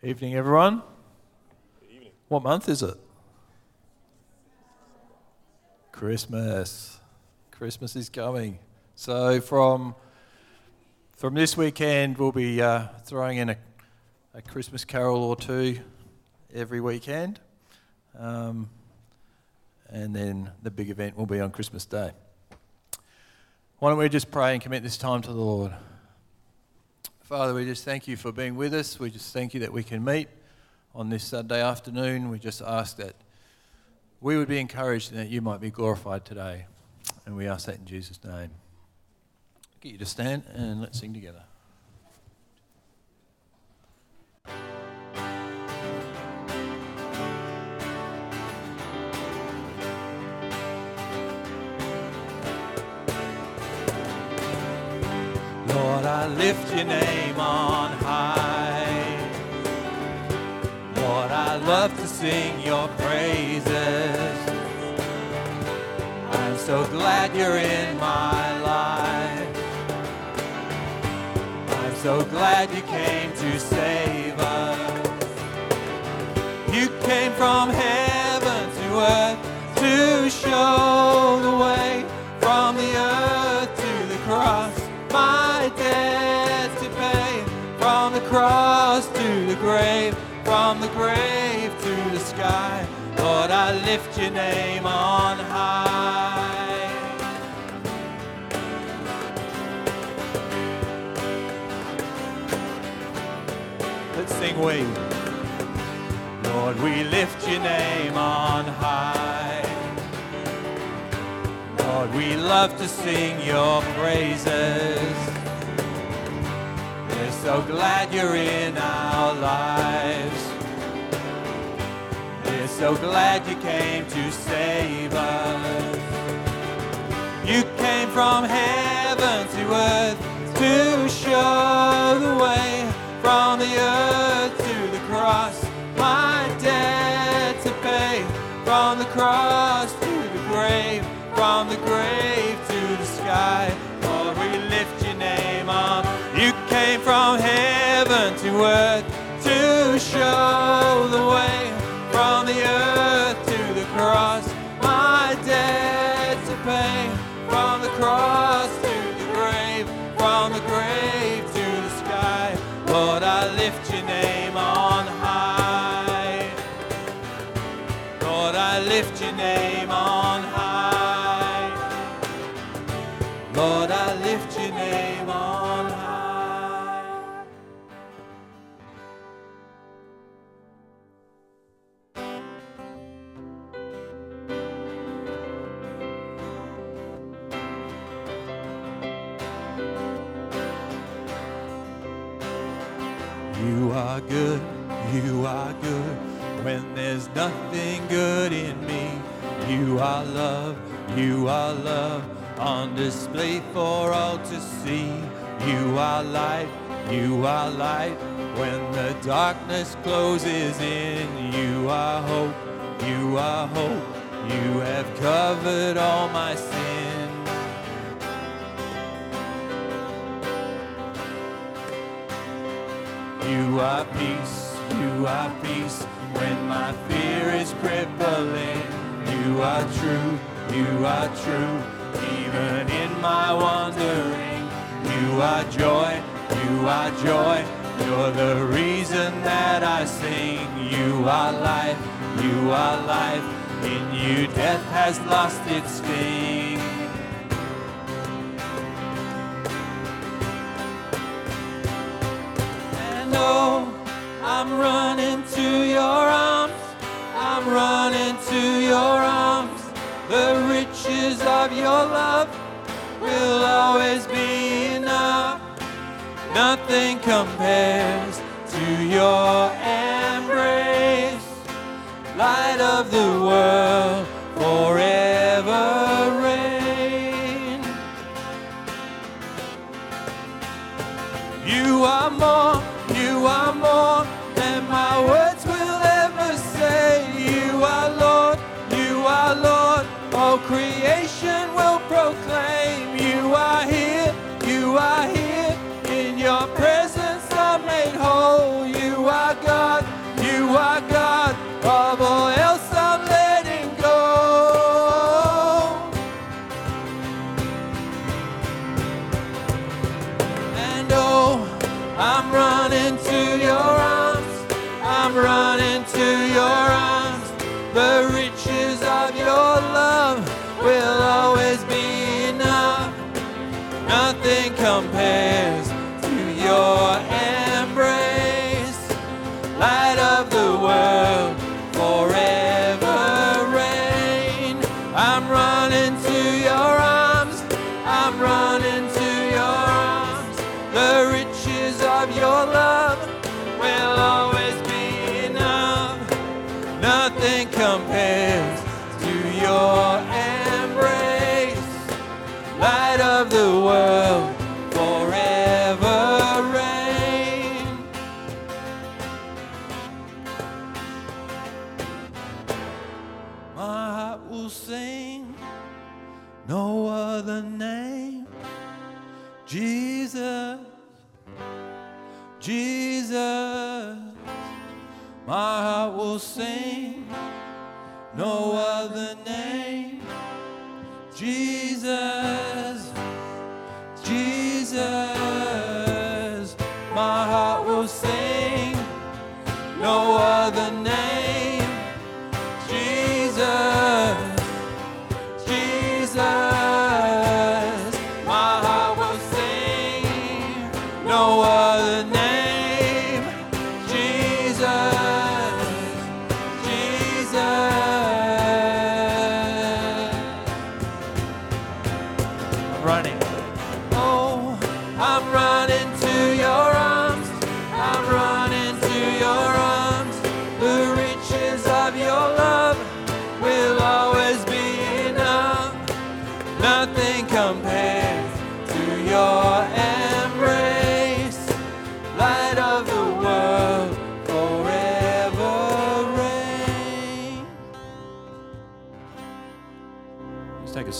Evening, everyone. Evening. What month is it? Christmas. Christmas is coming. So from from this weekend, we'll be uh, throwing in a, a Christmas carol or two every weekend, um, and then the big event will be on Christmas Day. Why don't we just pray and commit this time to the Lord? Father, we just thank you for being with us. We just thank you that we can meet on this Sunday afternoon. We just ask that we would be encouraged and that you might be glorified today. And we ask that in Jesus' name. Get you to stand and let's sing together. I lift your name on high. Lord, I love to sing your praises. I'm so glad you're in my life. I'm so glad you came to save us. You came from heaven to earth to show the way from the cross to the grave, from the grave to the sky. Lord, I lift your name on high. Let's sing we. Lord, we lift your name on high. Lord, we love to sing your praises. So glad you're in our lives. We're so glad you came to save us. You came from heaven to earth to show the way from the earth to the cross. My debt to pay from the cross to the grave, from the grave to show the way good in me, you are love, you are love. On display for all to see. You are light, you are light. When the darkness closes in, you are hope, you are hope. You have covered all my sin. You are peace, you are peace when my fear is crippling. You are true, you are true, even in my wandering. You are joy, you are joy. You're the reason that I sing. You are life, you are life. In you, death has lost its sting. And oh, I'm running to your arms. I'm running to your arms. The riches of your love will always be enough. Nothing compares to your embrace. Light of the world no other name. Jesus, running.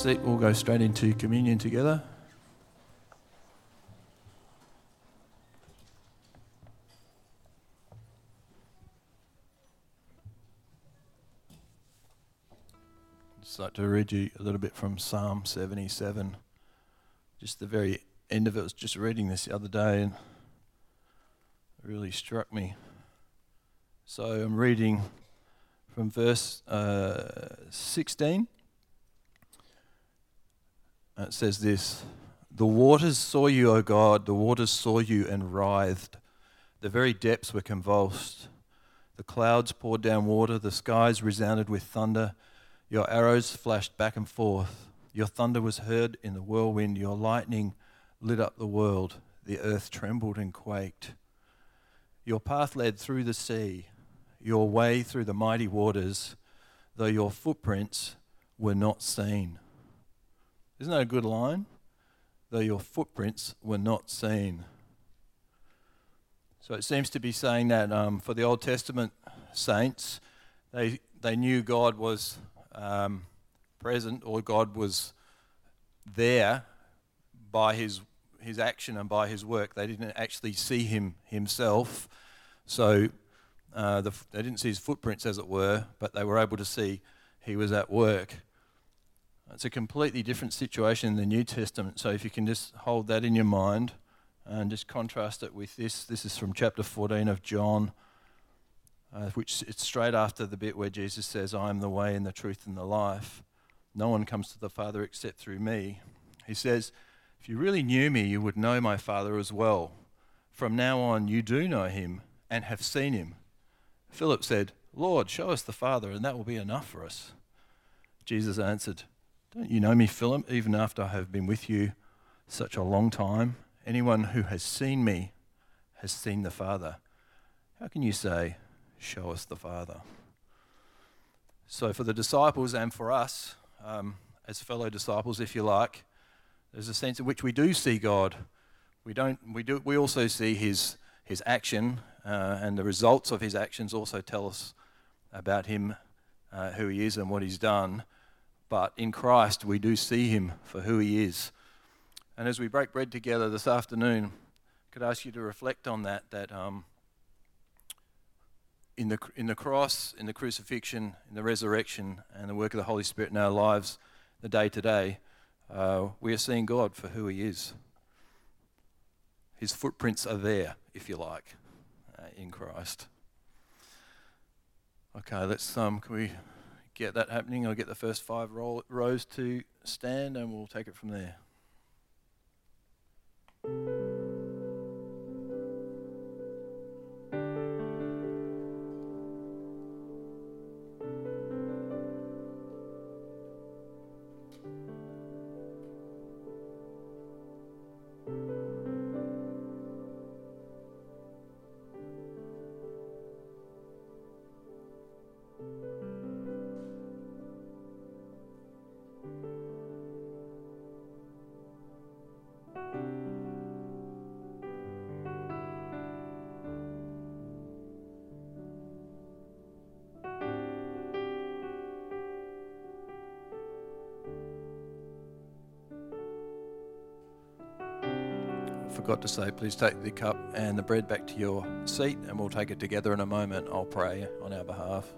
Seat. We'll go straight into communion together. Just like to read you a little bit from Psalm 77. Just the very end of it. I was just reading this the other day and it really struck me. So I'm reading from verse uh, 16. And it says this The waters saw you, O God, the waters saw you and writhed. The very depths were convulsed. The clouds poured down water, the skies resounded with thunder. Your arrows flashed back and forth. Your thunder was heard in the whirlwind. Your lightning lit up the world. The earth trembled and quaked. Your path led through the sea, your way through the mighty waters, though your footprints were not seen. Isn't that a good line? Though your footprints were not seen. So it seems to be saying that um, for the Old Testament saints, they, they knew God was um, present or God was there by his, his action and by his work. They didn't actually see him himself. So uh, the, they didn't see his footprints, as it were, but they were able to see he was at work. It's a completely different situation in the New Testament. So if you can just hold that in your mind and just contrast it with this. This is from chapter 14 of John, uh, which it's straight after the bit where Jesus says, I am the way and the truth and the life. No one comes to the Father except through me. He says, If you really knew me, you would know my Father as well. From now on, you do know him and have seen him. Philip said, Lord, show us the Father, and that will be enough for us. Jesus answered, Don't you know me, Philip, even after I have been with you such a long time? Anyone who has seen me has seen the Father. How can you say, Show us the Father? So, for the disciples and for us, um, as fellow disciples, if you like, there's a sense in which we do see God. We don't. We do. We also see His His action, uh, and the results of His actions also tell us about Him, uh, who He is, and what He's done. But in Christ, we do see Him for who He is. And as we break bread together this afternoon, I could ask you to reflect on that. That um, in the in the cross, in the crucifixion, in the resurrection, and the work of the Holy Spirit in our lives, the day to day, uh, we are seeing God for who He is. his footprints are there, if you like, uh, in Christ. Okay, let's um, can we get that happening? I'll get the first five rows to stand, and we'll take it from there. Forgot to say, please take the cup and the bread back to your seat, and we'll take it together in a moment. I'll pray on our behalf.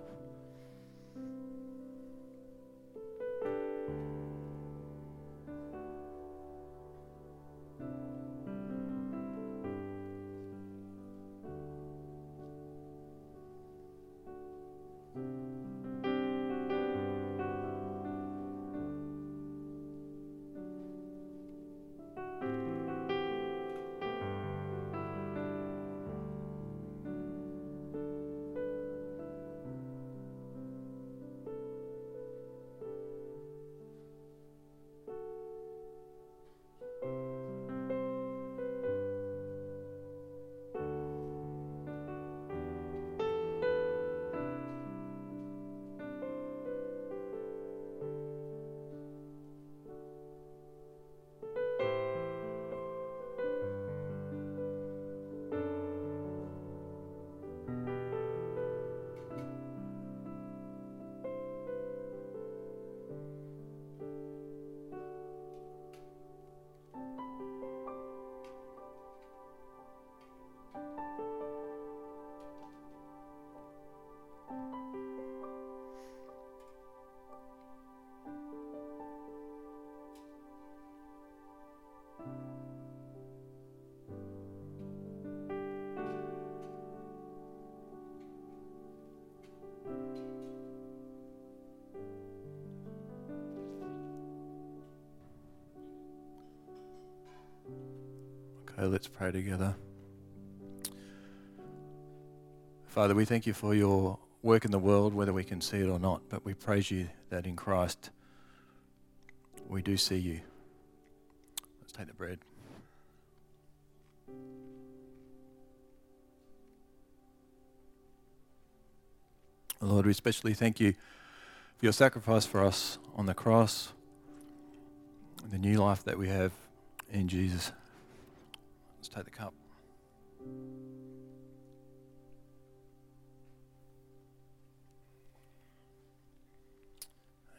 Okay, let's pray together. Father, we thank you for your work in the world, whether we can see it or not, but we praise you that in Christ we do see you. Let's take the bread. Lord, we especially thank you for your sacrifice for us on the cross, the new life that we have in Jesus. Take the cup.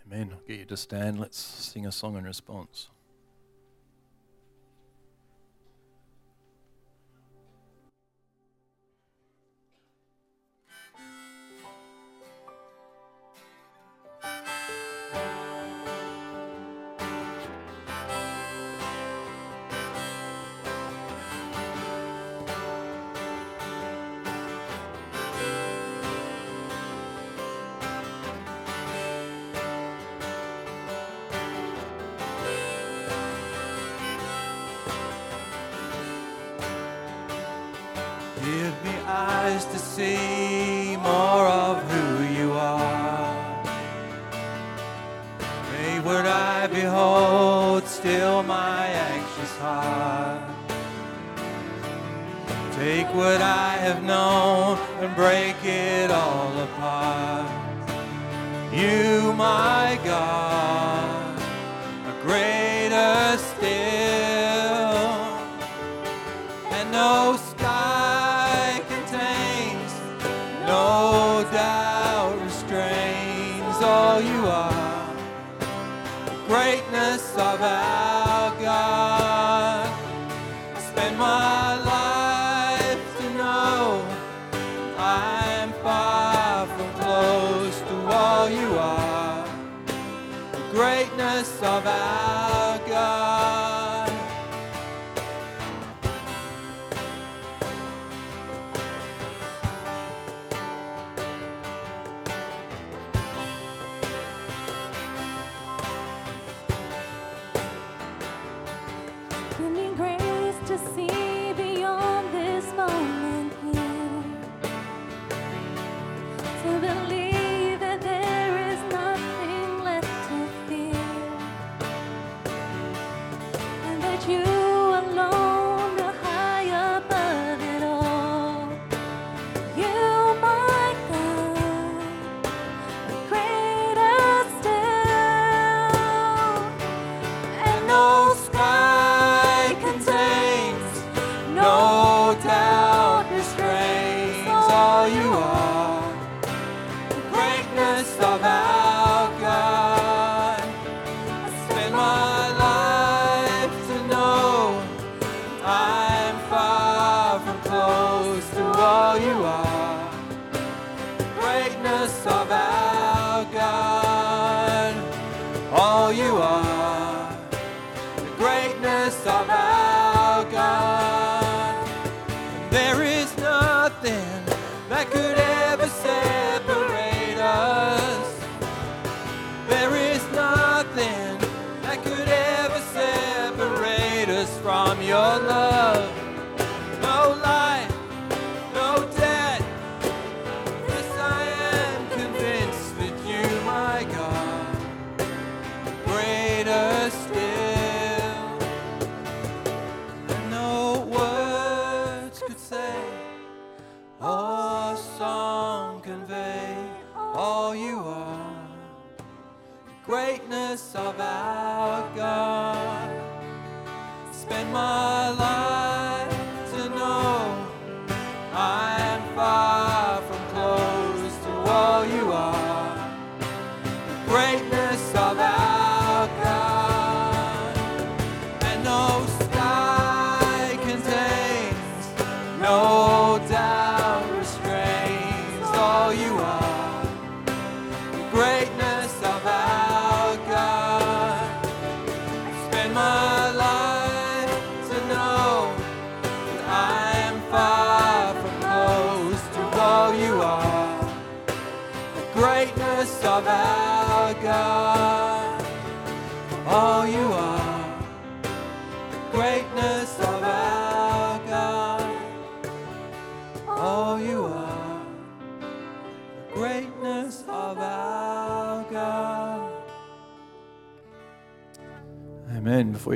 Amen. I'll get you to stand. Let's sing a song in response. eyes to see more of who you are. May what I behold still my anxious heart. Take what I have known and break it all apart. You, my God. 역사가.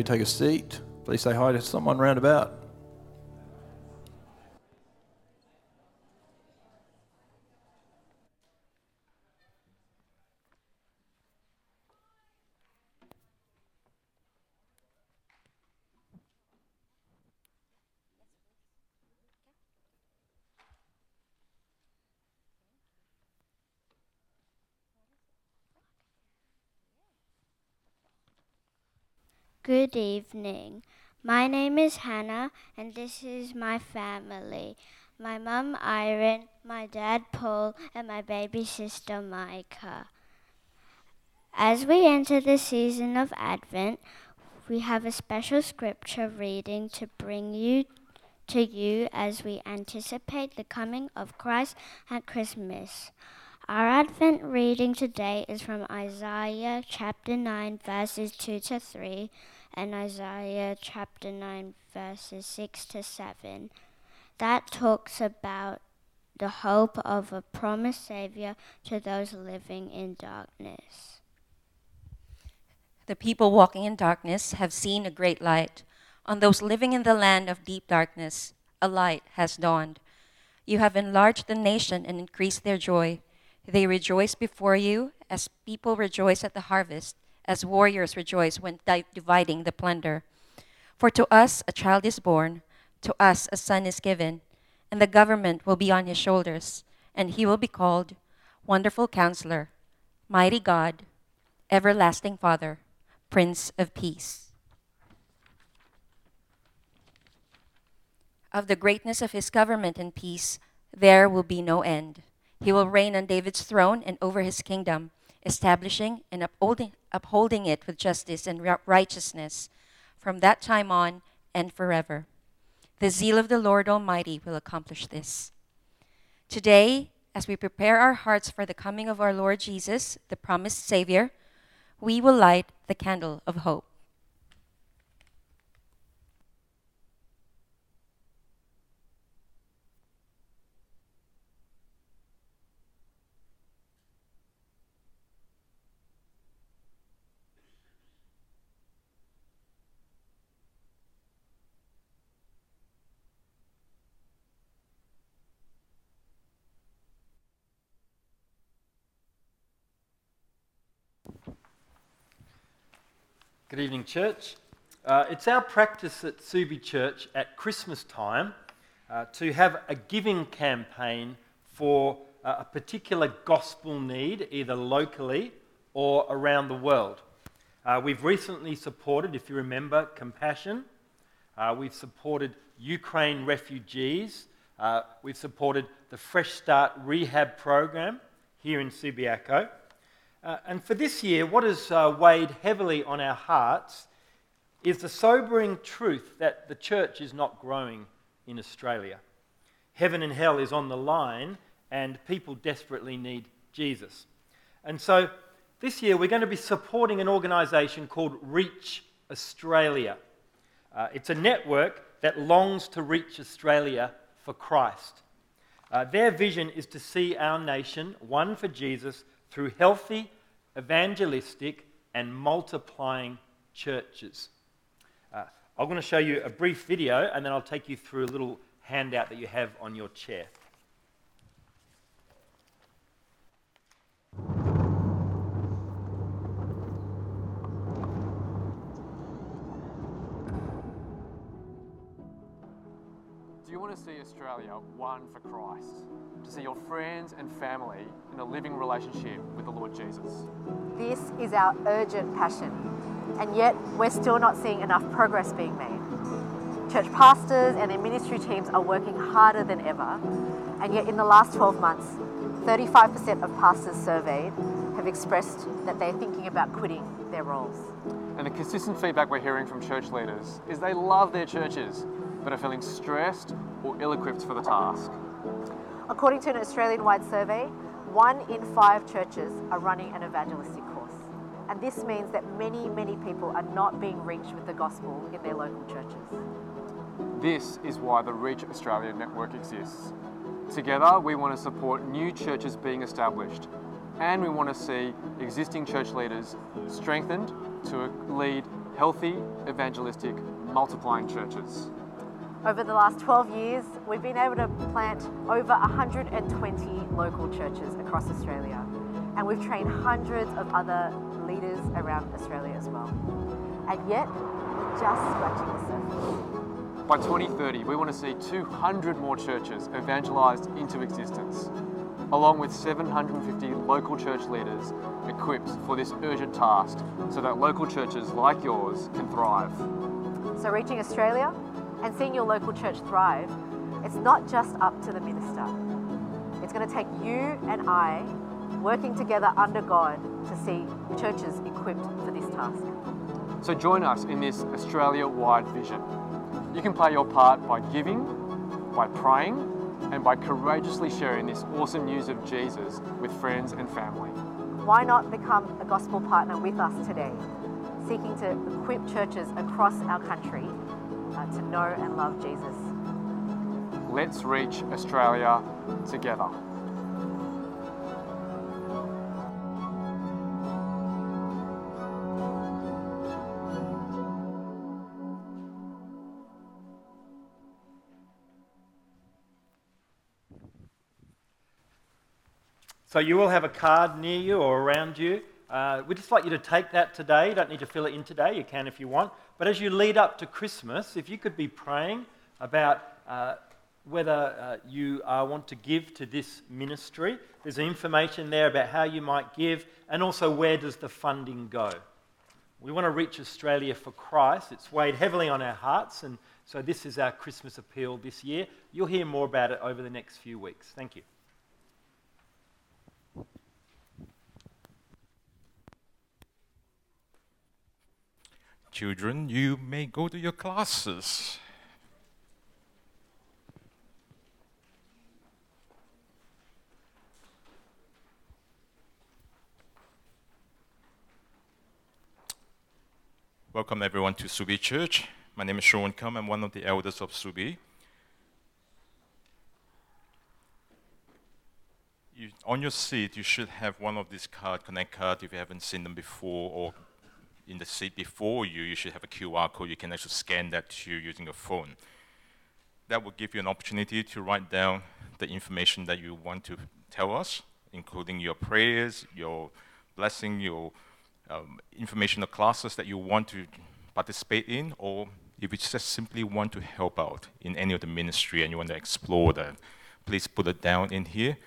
Take a seat, please say hi to someone round about. Good evening. My name is Hannah, and this is my family. My mum, Irene, my dad, Paul, and my baby sister, Micah. As we enter the season of Advent, we have a special scripture reading to bring you to you as we anticipate the coming of Christ at Christmas. Our Advent reading today is from Isaiah chapter 9, verses 2 to 3, and Isaiah chapter 9, verses 6 to 7. That talks about the hope of a promised Savior to those living in darkness. The people walking in darkness have seen a great light. On those living in the land of deep darkness, a light has dawned. You have enlarged the nation and increased their joy. They rejoice before you as people rejoice at the harvest, as warriors rejoice when di- dividing the plunder. For to us a child is born, to us a son is given, and the government will be on his shoulders, and he will be called Wonderful Counselor, Mighty God, Everlasting Father, Prince of Peace. Of the greatness of his government and peace, there will be no end. He will reign on David's throne and over his kingdom, establishing and upholding, upholding it with justice and righteousness from that time on and forever. The zeal of the Lord Almighty will accomplish this. Today, as we prepare our hearts for the coming of our Lord Jesus, the promised Savior, we will light the candle of hope. Good evening, church. Uh, it's our practice at Subi Church at Christmas time uh, to have a giving campaign for uh, a particular gospel need, either locally or around the world. Uh, we've recently supported, if you remember, Compassion. Uh, we've supported Ukraine refugees. Uh, we've supported the Fresh Start Rehab Program here in Subiaco. Uh, and for this year, what has uh, weighed heavily on our hearts is the sobering truth that the church is not growing in Australia. heaven and hell is on the line and people desperately need Jesus. And so this year we're going to be supporting an organisation called Reach Australia. Uh, it's a network that longs to reach Australia for Christ. Uh, their vision is to see our nation won for Jesus through healthy, evangelistic, and multiplying churches. Uh, I'm going to show you a brief video and then I'll take you through a little handout that you have on your chair. To see Australia won for Christ? To see your friends and family in a living relationship with the Lord Jesus? This is our urgent passion, and yet we're still not seeing enough progress being made. Church pastors and their ministry teams are working harder than ever, and yet in the last 12 months, 35% of pastors surveyed have expressed that they're thinking about quitting their roles. And the consistent feedback we're hearing from church leaders is they love their churches, but are feeling stressed or ill equipped for the task. According to an Australian wide survey, one in five churches are running an evangelistic course. And this means that many, many people are not being reached with the gospel in their local churches. This is why the Reach Australia network exists. Together, we want to support new churches being established, and we want to see existing church leaders strengthened to lead healthy, evangelistic, multiplying churches. Over the last 12 years, we've been able to plant over 120 local churches across Australia, and we've trained hundreds of other leaders around Australia as well. And yet, we're just scratching the surface. By 2030, we want to see 200 more churches evangelised into existence, along with 750 local church leaders equipped for this urgent task so that local churches like yours can thrive. So, reaching Australia and seeing your local church thrive, it's not just up to the minister. It's going to take you and I working together under God to see churches equipped for this task. So join us in this Australia wide vision. You can play your part by giving, by praying, and by courageously sharing this awesome news of Jesus with friends and family. Why not become a gospel partner with us today, seeking to equip churches across our country uh, to know and love Jesus? Let's reach Australia together. So you will have a card near you or around you. Uh, we'd just like you to take that today. You don't need to fill it in today. You can if you want. But as you lead up to Christmas, if you could be praying about uh, whether uh, you uh, want to give to this ministry, there's information there about how you might give and also where does the funding go. We want to reach Australia for Christ. It's weighed heavily on our hearts, and so this is our Christmas appeal this year. You'll hear more about it over the next few weeks. Thank you. Children, you may go to your classes. Welcome everyone to Subi Church. My name is Sean Kum. I'm one of the elders of Subi. You, on your seat, you should have one of these card, Connect card, if you haven't seen them before, or in the seat before you, you should have a QR code. You can actually scan that to you using your phone. That will give you an opportunity to write down the information that you want to tell us, including your prayers, your blessing, your um, information of classes that you want to participate in, or if you just simply want to help out in any of the ministry and you want to explore that, please put it down in here,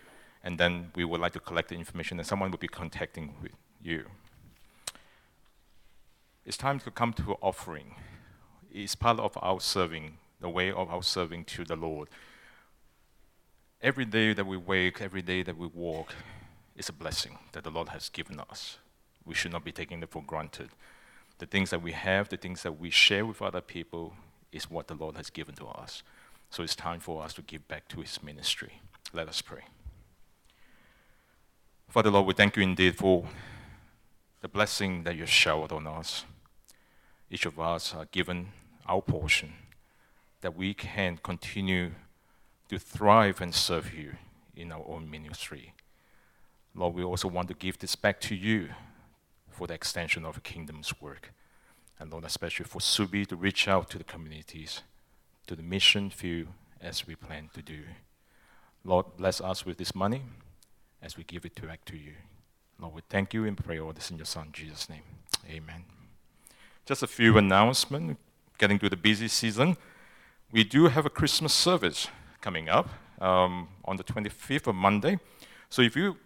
and then we would like to collect the information, and someone will be contacting with you. It's time to come to offering. It's part of our serving, the way of our serving to the Lord. Every day that we wake, every day that we walk, is a blessing that the Lord has given us. We should not be taking it for granted. The things that we have, the things that we share with other people, is what the Lord has given to us. So it's time for us to give back to his ministry. Let us pray. Father Lord, we thank you indeed for the blessing that you showered on us. Each of us are given our portion that we can continue to thrive and serve you in our own ministry. Lord, we also want to give this back to you for the extension of the kingdom's work. And Lord, especially for Subi to reach out to the communities, to the mission field as we plan to do. Lord, bless us with this money as we give it back to you. Lord, we thank you and pray all this in your Son, Jesus' name. Amen. Just a few announcements. Getting to the busy season. We do have a Christmas service coming up um, on the 25th of Monday. So if you,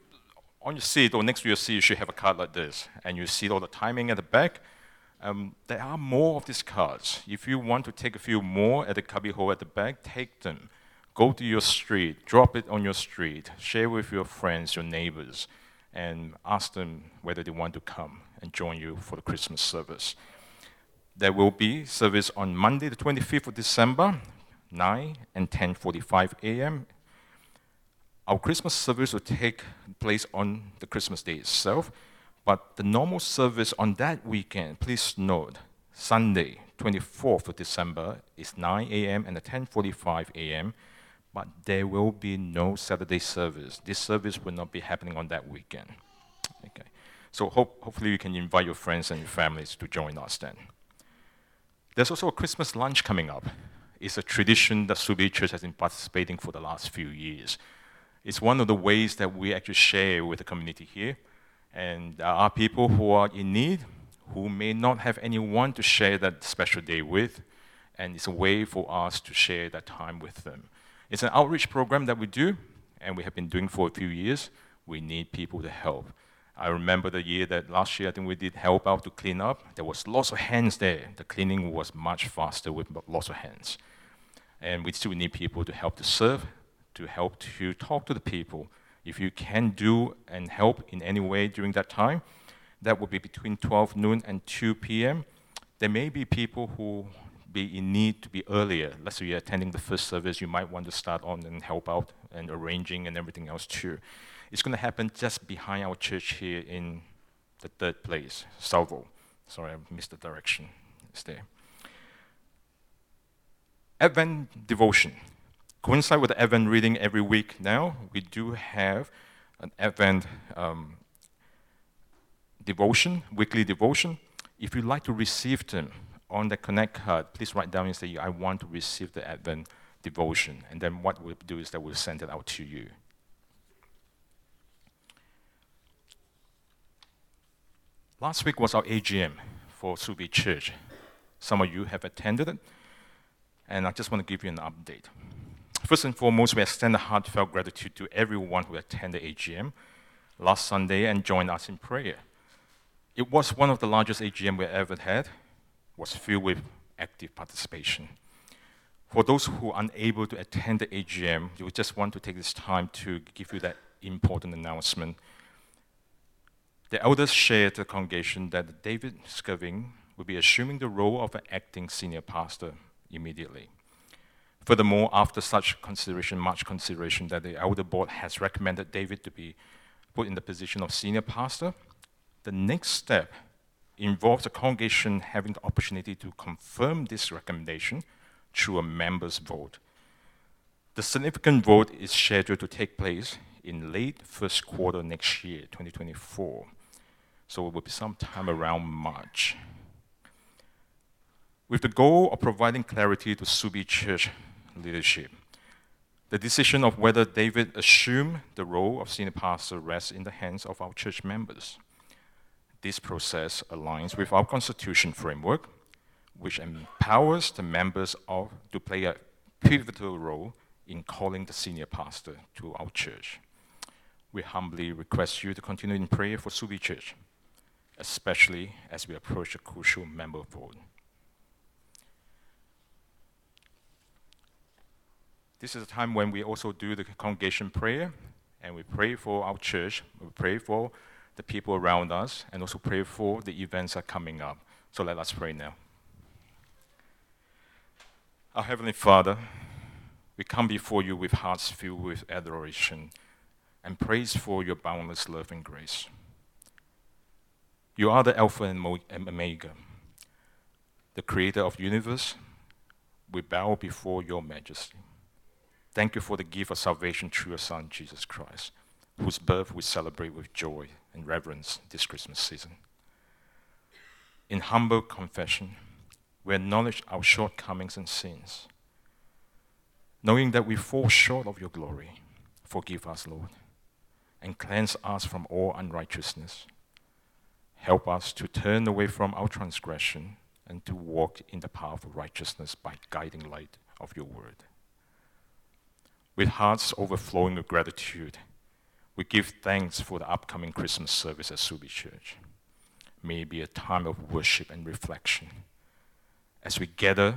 on your seat or next to your seat, you should have a card like this. And you see all the timing at the back. Um, there are more of these cards. If you want to take a few more at the cubby hole at the back, take them. Go to your street, drop it on your street, share with your friends, your neighbors, and ask them whether they want to come and join you for the Christmas service. There will be service on Monday, the 25th of December, 9 and 10:45 a.m. Our Christmas service will take place on the Christmas day itself, but the normal service on that weekend, please note, Sunday, 24th of December is 9 a.m. and 10:45 a.m. But there will be no Saturday service. This service will not be happening on that weekend. Okay. So hope, hopefully you can invite your friends and your families to join us then. There's also a Christmas lunch coming up. It's a tradition that Subi Church has been participating for the last few years. It's one of the ways that we actually share with the community here. And there are people who are in need, who may not have anyone to share that special day with, and it's a way for us to share that time with them. It's an outreach program that we do, and we have been doing for a few years. We need people to help. I remember the year that last year I think we did help out to clean up. There was lots of hands there. The cleaning was much faster with lots of hands. And we still need people to help to serve, to help to talk to the people. If you can do and help in any way during that time, that would be between 12 noon and 2 p.m. There may be people who be in need to be earlier. Let's say you're attending the first service, you might want to start on and help out and arranging and everything else too. It's going to happen just behind our church here in the third place, Salvo. Sorry, I missed the direction. It's there. Advent devotion. Coincide with the Advent reading every week now. We do have an Advent um, devotion, weekly devotion. If you'd like to receive them on the Connect card, please write down and say, I want to receive the Advent devotion. And then what we'll do is that we'll send it out to you. Last week was our AGM for Subi Church. Some of you have attended it, and I just want to give you an update. First and foremost, we extend a heartfelt gratitude to everyone who attended the AGM last Sunday and joined us in prayer. It was one of the largest AGM we ever had, was filled with active participation. For those who are unable to attend the AGM, we just want to take this time to give you that important announcement the elders shared the congregation that David Skirving will be assuming the role of an acting senior pastor immediately. Furthermore, after such consideration, much consideration, that the elder board has recommended David to be put in the position of senior pastor, the next step involves the congregation having the opportunity to confirm this recommendation through a members' vote. The significant vote is scheduled to take place in late first quarter next year, 2024. So it will be sometime around March. With the goal of providing clarity to Subi Church leadership, the decision of whether David assume the role of senior pastor rests in the hands of our church members. This process aligns with our constitution framework, which empowers the members of, to play a pivotal role in calling the senior pastor to our church. We humbly request you to continue in prayer for Subi Church especially as we approach a crucial member vote. This is a time when we also do the congregation prayer, and we pray for our church, we pray for the people around us, and also pray for the events that are coming up. So let us pray now. Our Heavenly Father, we come before you with hearts filled with adoration and praise for your boundless love and grace. You are the Alpha and Omega, the creator of the universe. We bow before your majesty. Thank you for the gift of salvation through your Son, Jesus Christ, whose birth we celebrate with joy and reverence this Christmas season. In humble confession, we acknowledge our shortcomings and sins. Knowing that we fall short of your glory, forgive us, Lord, and cleanse us from all unrighteousness. Help us to turn away from our transgression and to walk in the path of righteousness by guiding light of your word. With hearts overflowing with gratitude, we give thanks for the upcoming Christmas service at Subi Church. May it be a time of worship and reflection as we gather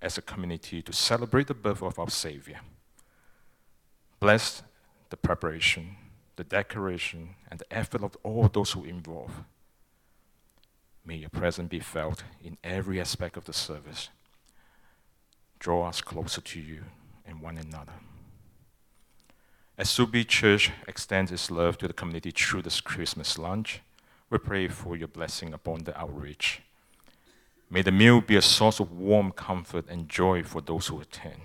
as a community to celebrate the birth of our Savior. Bless the preparation, the decoration, and the effort of all those who involve. May your presence be felt in every aspect of the service. Draw us closer to you and one another. As Subi Church extends its love to the community through this Christmas lunch, we pray for your blessing upon the outreach. May the meal be a source of warm comfort and joy for those who attend.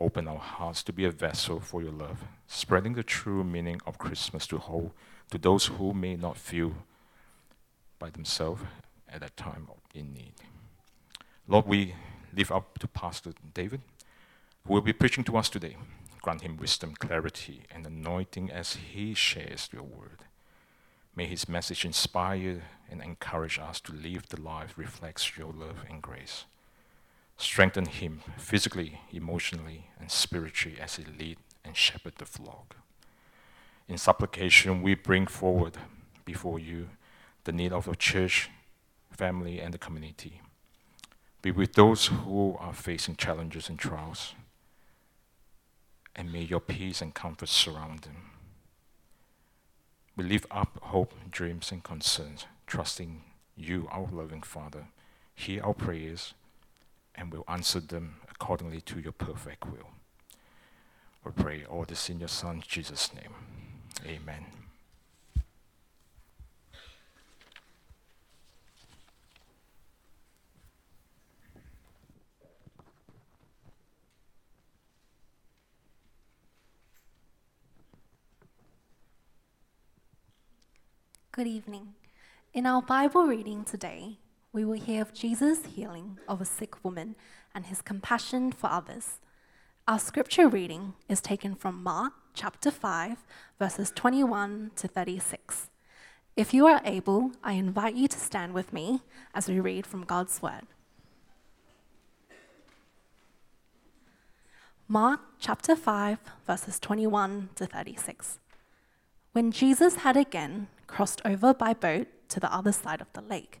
Open our hearts to be a vessel for your love, spreading the true meaning of Christmas to whole to those who may not feel by themselves at that time in need. Lord, we lift up to Pastor David, who will be preaching to us today. Grant him wisdom, clarity, and anointing as he shares your word. May his message inspire and encourage us to live the life reflects your love and grace. Strengthen him physically, emotionally, and spiritually as he lead and shepherd the flock. In supplication, we bring forward before you the need of the church, family, and the community. Be with those who are facing challenges and trials, and may your peace and comfort surround them. We lift up hope, dreams, and concerns, trusting you, our loving Father. Hear our prayers and will answer them accordingly to your perfect will. We pray all this in your Son, Jesus' name. Amen. Good evening. In our Bible reading today, we will hear of Jesus' healing of a sick woman and his compassion for others. Our scripture reading is taken from Mark chapter 5, verses 21 to 36. If you are able, I invite you to stand with me as we read from God's Word. Mark chapter 5, verses 21 to 36. When Jesus had again crossed over by boat to the other side of the lake,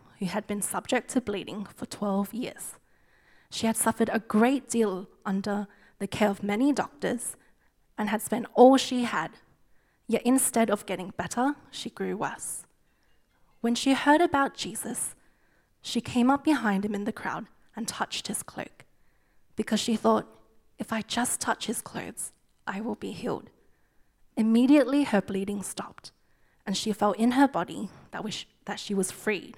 who had been subject to bleeding for 12 years. She had suffered a great deal under the care of many doctors and had spent all she had. Yet instead of getting better, she grew worse. When she heard about Jesus, she came up behind him in the crowd and touched his cloak, because she thought, if I just touch his clothes, I will be healed. Immediately her bleeding stopped, and she felt in her body that, that she was freed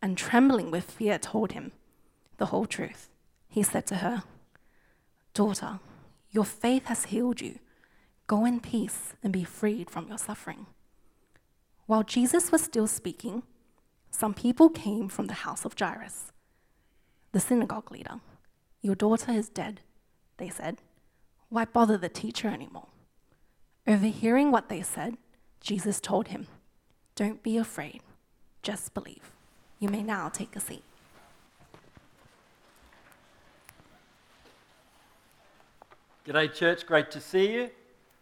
and trembling with fear told him the whole truth. He said to her, Daughter, your faith has healed you. Go in peace and be freed from your suffering. While Jesus was still speaking, some people came from the house of Jairus, the synagogue leader. Your daughter is dead, they said. Why bother the teacher anymore? Overhearing what they said, Jesus told him, Don't be afraid, just believe. You may now take a seat. G'day, church. Great to see you.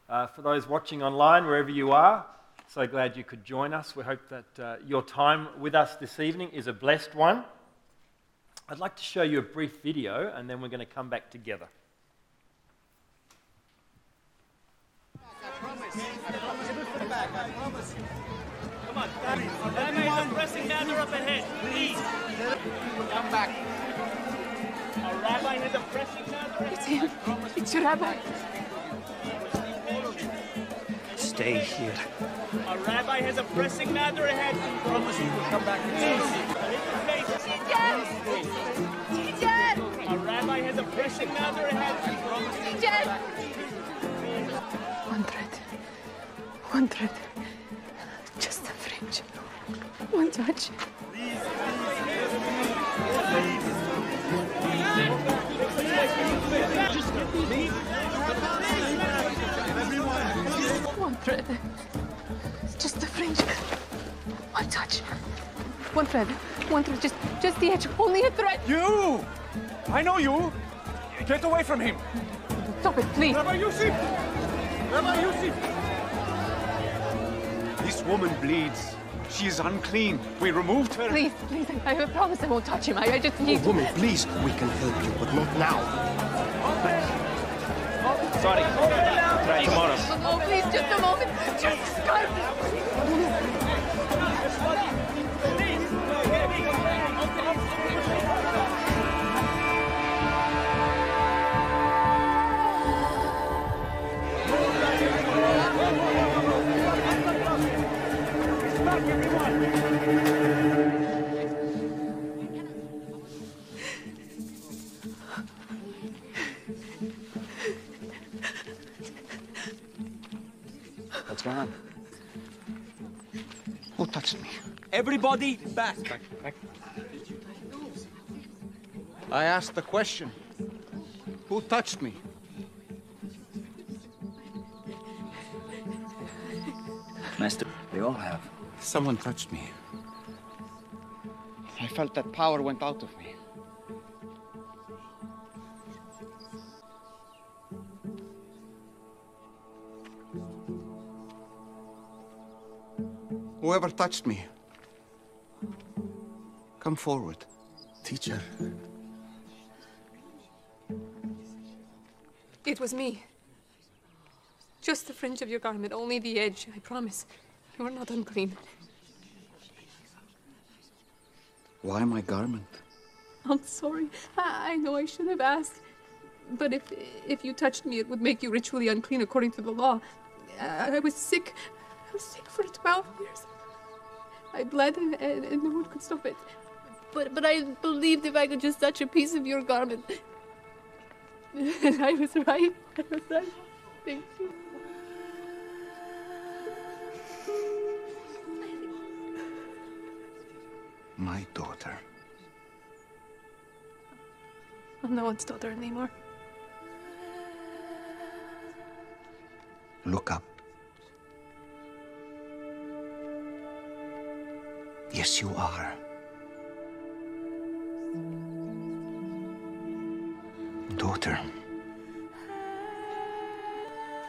Uh, for those watching online, wherever you are, so glad you could join us. We hope that uh, your time with us this evening is a blessed one. I'd like to show you a brief video and then we're going to come back together. Come on, got it. Rabbi is a pressing matter up ahead. Please. Come back. A rabbi has a pressing matter It's him. It's your rabbi. Stay here. A rabbi has a pressing matter ahead. I promise you will come back. Teacher! A rabbi has a pressing matter ahead. I promise you. Teacher! One thread. One thread. Just a fringe. One touch. One thread. Just the fringe. One touch. One thread. One thread. Just, just the edge. Only a thread. You! I know you! Get away from him! Stop it, please. Rabbi Yusuf! Rabbi Yusuf! This woman bleeds. She is unclean. We removed her. Please, please. I, I promise I won't touch him. I, I just need. To. Woman, please, we can help you, but not now. Sorry. Try tomorrow. No, no, please, just a moment. Just God. Who touched me? Everybody back. I asked the question. Who touched me? Master, they all have. Someone touched me. I felt that power went out of me. Whoever touched me, come forward. Teacher. It was me. Just the fringe of your garment, only the edge, I promise. You are not unclean. Why my garment? I'm sorry. I, I know I should have asked. But if if you touched me, it would make you ritually unclean according to the law. I, I was sick. I was sick for 12 years. I bled and, and, no one could stop it. But, but I believed if I could just touch a piece of your garment. And I was right. I was right. Thank you. My daughter. I'm no one's daughter anymore. Look up. Yes, you are. Daughter.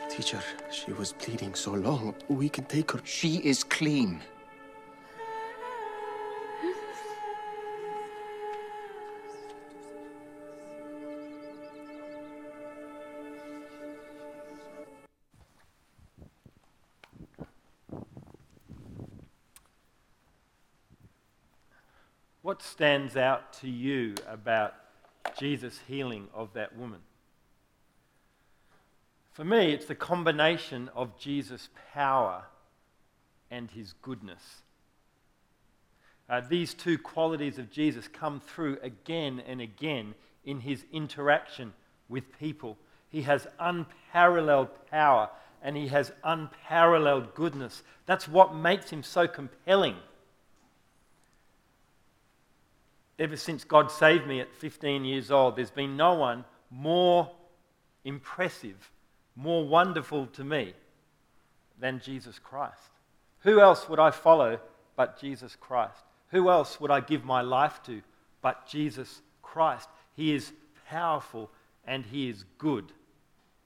Teacher, she was bleeding so long. We can take her. She is clean. Stands out to you about Jesus' healing of that woman? For me, it's the combination of Jesus' power and his goodness. Uh, these two qualities of Jesus come through again and again in his interaction with people. He has unparalleled power and he has unparalleled goodness. That's what makes him so compelling. Ever since God saved me at 15 years old, there's been no one more impressive, more wonderful to me than Jesus Christ. Who else would I follow but Jesus Christ? Who else would I give my life to but Jesus Christ? He is powerful and he is good.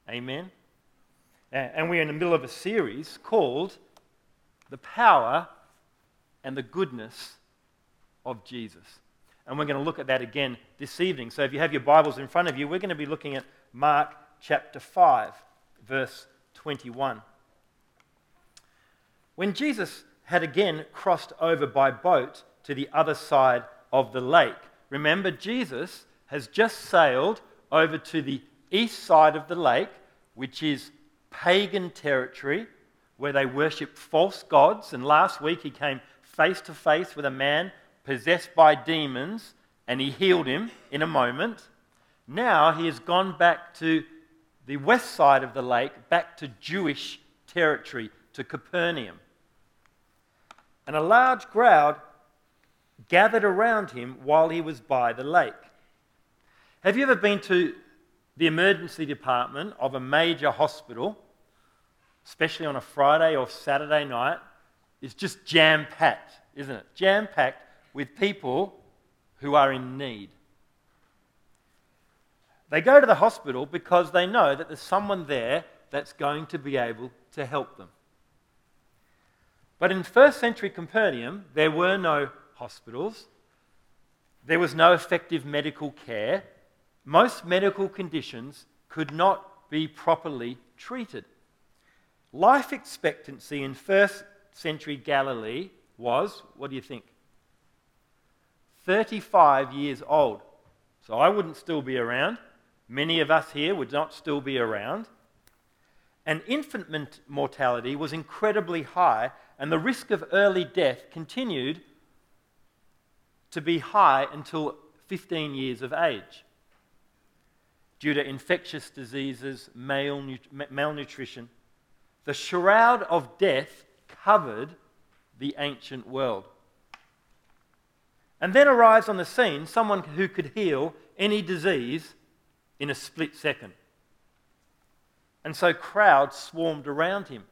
Amen? And we're in the middle of a series called The Power and the Goodness of Jesus. And we're going to look at that again this evening. So if you have your Bibles in front of you, we're going to be looking at Mark chapter 5, verse 21. When Jesus had again crossed over by boat to the other side of the lake, remember, Jesus has just sailed over to the east side of the lake, which is pagan territory where they worship false gods. And last week he came face to face with a man possessed by demons and he healed him in a moment. Now he has gone back to the west side of the lake, back to Jewish territory, to Capernaum. And a large crowd gathered around him while he was by the lake. Have you ever been to the emergency department of a major hospital, especially on a Friday or Saturday night, It's just jam packed, isn't it? Jam packed with people who are in need. They go to the hospital because they know that there's someone there that's going to be able to help them. But in first century Capernaum, there were no hospitals, there was no effective medical care, most medical conditions could not be properly treated. Life expectancy in first century Galilee was, what do you think? 35 years old. So I wouldn't still be around. Many of us here would not still be around. And infant mortality was incredibly high, and the risk of early death continued to be high until 15 years of age due to infectious diseases, malnutrition. The shroud of death covered the ancient world. And then arrives on the scene someone who could heal any disease in a split second. And so crowds swarmed around him.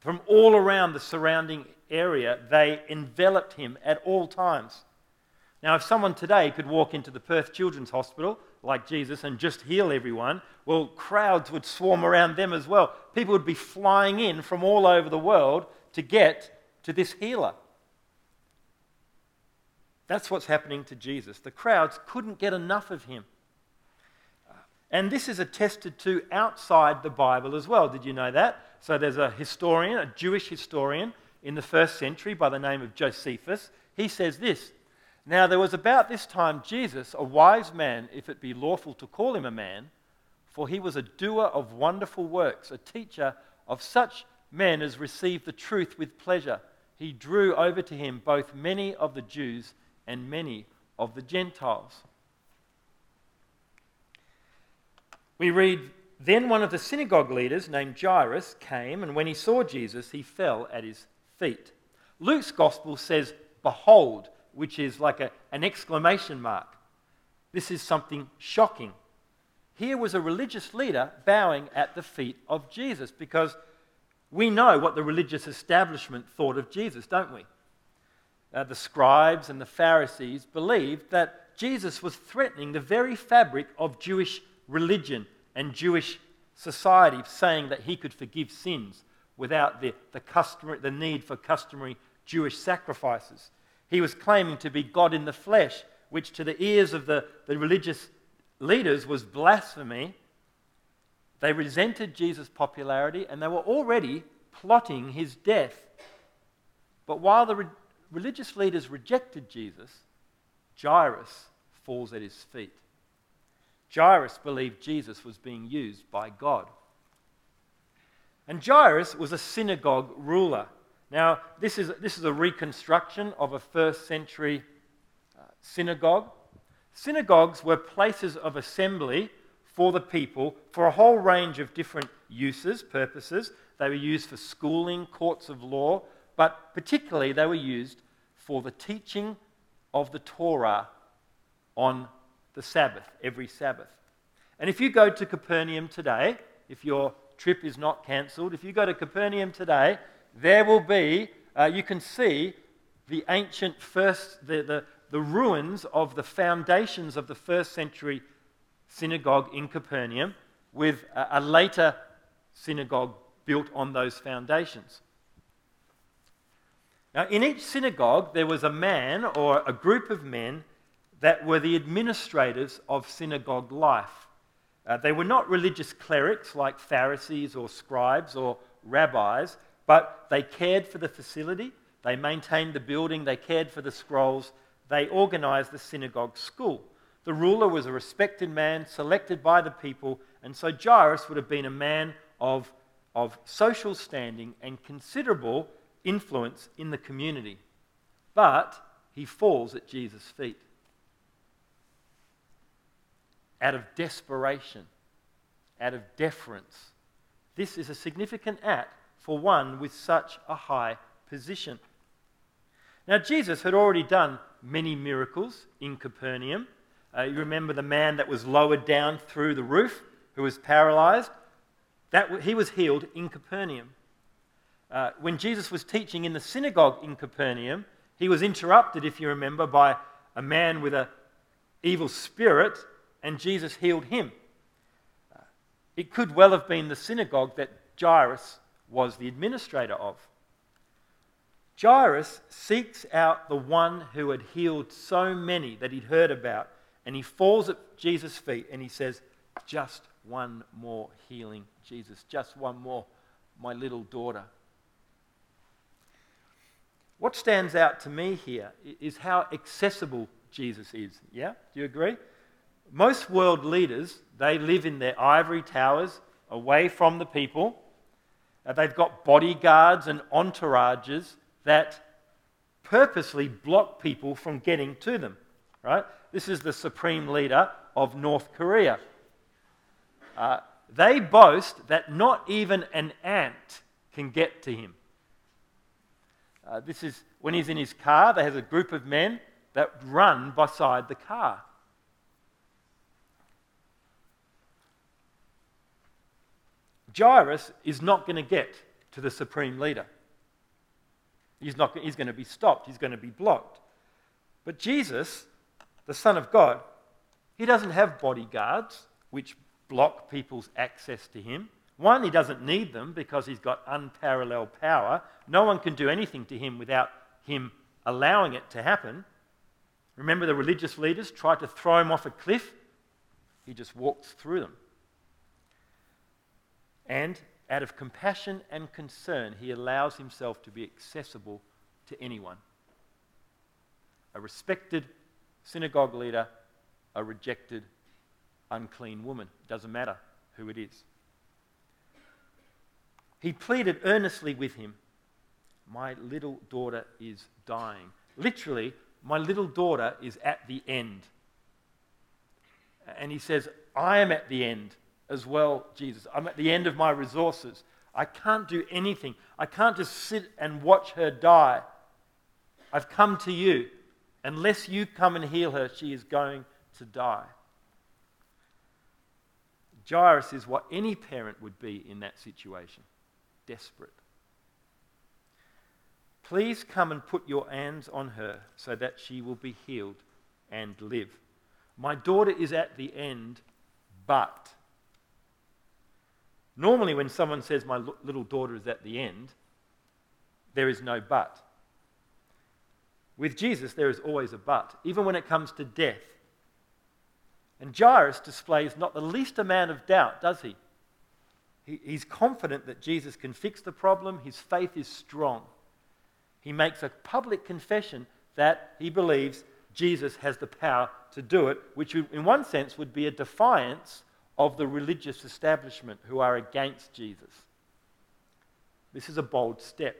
From all around the surrounding area, they enveloped him at all times. Now, if someone today could walk into the Perth Children's Hospital like Jesus and just heal everyone, well, crowds would swarm around them as well. People would be flying in from all over the world to get to this healer. That's what's happening to Jesus. The crowds couldn't get enough of him. Uh, and this is attested to outside the Bible as well. Did you know that? So there's a historian, a Jewish historian in the first century by the name of Josephus. He says this now there was about this time Jesus, a wise man, if it be lawful to call him a man, for he was a doer of wonderful works, a teacher of such men as received the truth with pleasure. He drew over to him both many of the Jews and many of the Gentiles. We read, Then one of the synagogue leaders named Jairus came, and when he saw Jesus, he fell at his feet. Luke's gospel says, Behold, which is like a, an exclamation mark. This is something shocking. Here was a religious leader bowing at the feet of Jesus because we know what the religious establishment thought of Jesus, don't we? Uh, the scribes and the Pharisees believed that Jesus was threatening the very fabric of Jewish religion and Jewish society, saying that he could forgive sins without the, the, customary, the need for customary Jewish sacrifices. He was claiming to be God in the flesh, which to the ears of the, the religious leaders was blasphemy. They resented Jesus' popularity and they were already plotting his death. But while the religious leaders rejected Jesus, Jairus falls at his feet. Jairus believed Jesus was being used by God. And Jairus was a synagogue ruler. Now, this is, this is a reconstruction of a first century uh, synagogue. Synagogues were places of assembly for the people for a whole range of different uses, purposes. They were used for schooling, courts of law, but particularly they were used for the teaching of the Torah on the Sabbath, every Sabbath. And if you go to Capernaum today, if your trip is not cancelled, if you go to Capernaum today, there will be, uh, you can see the ancient first, the, the, the ruins of the foundations of the first century synagogue in Capernaum with a, a later synagogue built on those foundations. Now, in each synagogue, there was a man or a group of men that were the administrators of synagogue life. Uh, they were not religious clerics like Pharisees or scribes or rabbis, but they cared for the facility, they maintained the building, they cared for the scrolls, they organized the synagogue school. The ruler was a respected man, selected by the people, and so Jairus would have been a man of, of social standing and considerable influence in the community. But he falls at Jesus' feet. Out of desperation, out of deference. This is a significant act for one with such a high position. Now, Jesus had already done many miracles in Capernaum. Uh, you remember the man that was lowered down through the roof, who was paralyzed? That, he was healed in Capernaum. Uh, when Jesus was teaching in the synagogue in Capernaum, he was interrupted, if you remember, by a man with an evil spirit, and Jesus healed him. Uh, it could well have been the synagogue that Jairus was the administrator of. Jairus seeks out the one who had healed so many that he'd heard about, and he falls at Jesus' feet and he says, Just one more healing, Jesus, just one more, my little daughter. What stands out to me here is how accessible Jesus is. Yeah? Do you agree? Most world leaders, they live in their ivory towers away from the people. Uh, they've got bodyguards and entourages that purposely block people from getting to them. Right? This is the supreme leader of North Korea. Uh, they boast that not even an ant can get to him. Uh, this is when he's in his car, there has a group of men that run beside the car. Jairus is not going to get to the supreme leader. He's, not, he's going to be stopped, he's going to be blocked. But Jesus, the Son of God, he doesn't have bodyguards which block people's access to him. One, he doesn't need them because he's got unparalleled power. No one can do anything to him without him allowing it to happen. Remember, the religious leaders tried to throw him off a cliff? He just walked through them. And out of compassion and concern, he allows himself to be accessible to anyone. A respected synagogue leader, a rejected, unclean woman. Doesn't matter who it is. He pleaded earnestly with him, My little daughter is dying. Literally, my little daughter is at the end. And he says, I am at the end as well, Jesus. I'm at the end of my resources. I can't do anything. I can't just sit and watch her die. I've come to you. Unless you come and heal her, she is going to die. Jairus is what any parent would be in that situation desperate. Please come and put your hands on her so that she will be healed and live. My daughter is at the end, but Normally, when someone says, My little daughter is at the end, there is no but. With Jesus, there is always a but, even when it comes to death. And Jairus displays not the least amount of doubt, does he? He? He's confident that Jesus can fix the problem, his faith is strong. He makes a public confession that he believes Jesus has the power to do it, which, in one sense, would be a defiance of the religious establishment who are against Jesus. This is a bold step.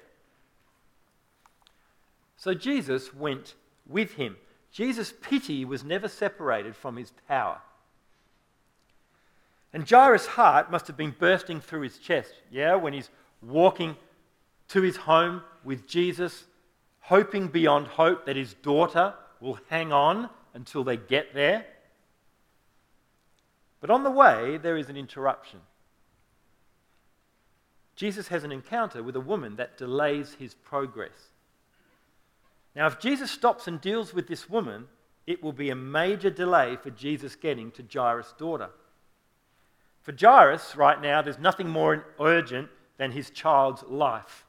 So Jesus went with him. Jesus' pity was never separated from his power. And Jairus' heart must have been bursting through his chest, yeah, when he's walking to his home with Jesus, hoping beyond hope that his daughter will hang on until they get there. But on the way, there is an interruption. Jesus has an encounter with a woman that delays his progress. Now, if Jesus stops and deals with this woman, it will be a major delay for Jesus getting to Jairus' daughter. For Jairus, right now, there's nothing more urgent than his child's life,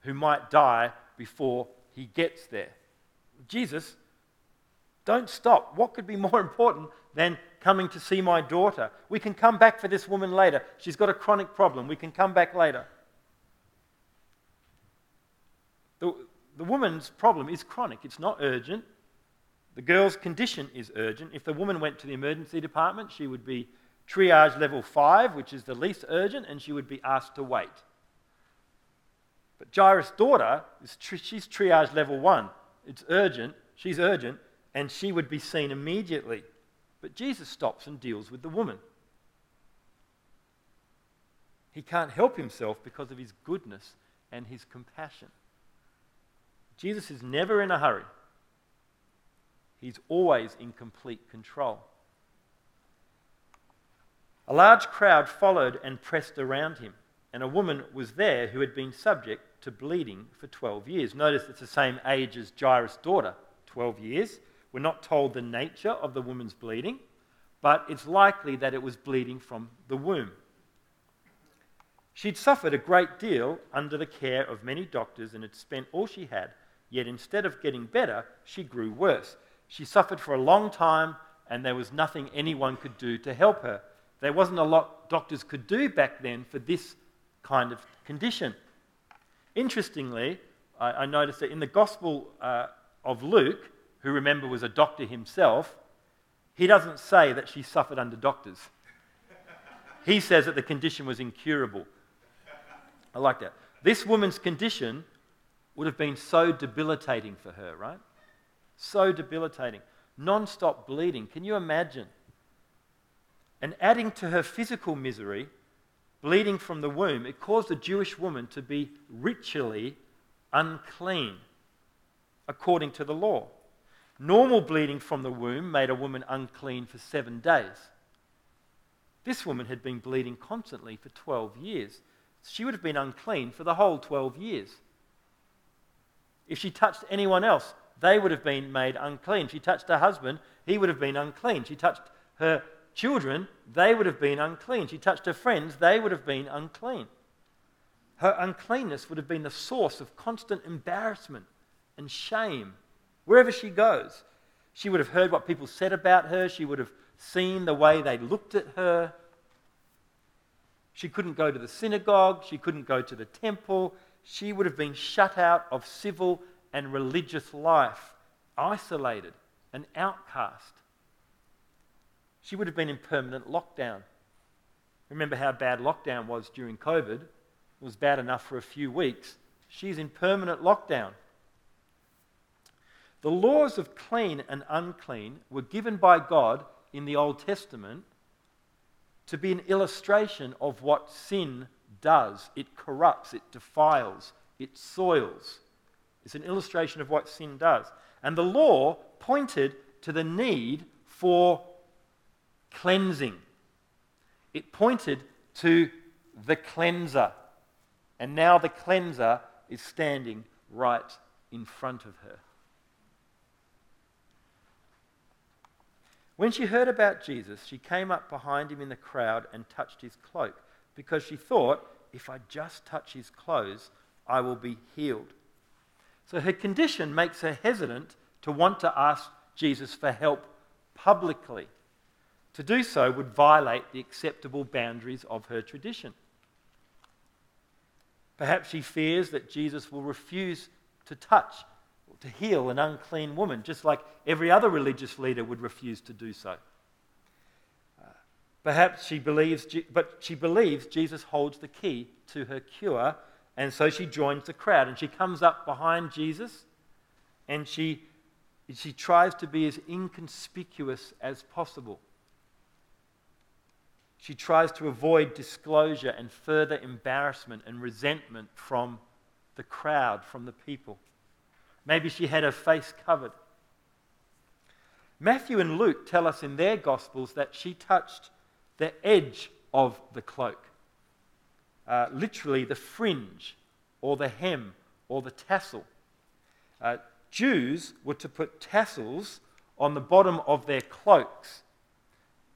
who might die before he gets there. Jesus, don't stop. What could be more important than coming to see my daughter? We can come back for this woman later. She's got a chronic problem. We can come back later. The, the woman's problem is chronic, it's not urgent. The girl's condition is urgent. If the woman went to the emergency department, she would be triage level 5, which is the least urgent, and she would be asked to wait. But Jairus' daughter, she's triage level 1. It's urgent, she's urgent, and she would be seen immediately. But Jesus stops and deals with the woman. He can't help himself because of his goodness and his compassion. Jesus is never in a hurry. He's always in complete control. A large crowd followed and pressed around him, and a woman was there who had been subject to bleeding for 12 years. Notice it's the same age as Jairus' daughter, 12 years. We're not told the nature of the woman's bleeding, but it's likely that it was bleeding from the womb. She'd suffered a great deal under the care of many doctors and had spent all she had, yet instead of getting better, she grew worse. She suffered for a long time, and there was nothing anyone could do to help her. There wasn't a lot doctors could do back then for this kind of condition. Interestingly, I, I noticed that in the Gospel uh, of Luke, who remember was a doctor himself, he doesn't say that she suffered under doctors. He says that the condition was incurable. I like that. This woman's condition would have been so debilitating for her, right? So debilitating. Non stop bleeding. Can you imagine? And adding to her physical misery, bleeding from the womb, it caused a Jewish woman to be ritually unclean according to the law. Normal bleeding from the womb made a woman unclean for seven days. This woman had been bleeding constantly for 12 years. She would have been unclean for the whole 12 years. If she touched anyone else, they would have been made unclean. She touched her husband, he would have been unclean. She touched her children, they would have been unclean. She touched her friends, they would have been unclean. Her uncleanness would have been the source of constant embarrassment and shame wherever she goes. She would have heard what people said about her, she would have seen the way they looked at her. She couldn't go to the synagogue, she couldn't go to the temple. She would have been shut out of civil and religious life, isolated, an outcast. She would have been in permanent lockdown. Remember how bad lockdown was during COVID? It was bad enough for a few weeks. She's in permanent lockdown. The laws of clean and unclean were given by God in the Old Testament to be an illustration of what sin does it corrupts, it defiles, it soils. It's an illustration of what sin does. And the law pointed to the need for cleansing. It pointed to the cleanser. And now the cleanser is standing right in front of her. When she heard about Jesus, she came up behind him in the crowd and touched his cloak because she thought, if I just touch his clothes, I will be healed. So her condition makes her hesitant to want to ask Jesus for help publicly. To do so would violate the acceptable boundaries of her tradition. Perhaps she fears that Jesus will refuse to touch, or to heal an unclean woman, just like every other religious leader would refuse to do so. Perhaps she believes, but she believes Jesus holds the key to her cure and so she joins the crowd and she comes up behind Jesus and she, she tries to be as inconspicuous as possible. She tries to avoid disclosure and further embarrassment and resentment from the crowd, from the people. Maybe she had her face covered. Matthew and Luke tell us in their Gospels that she touched the edge of the cloak, uh, literally the fringe or the hem or the tassel. Uh, Jews were to put tassels on the bottom of their cloaks.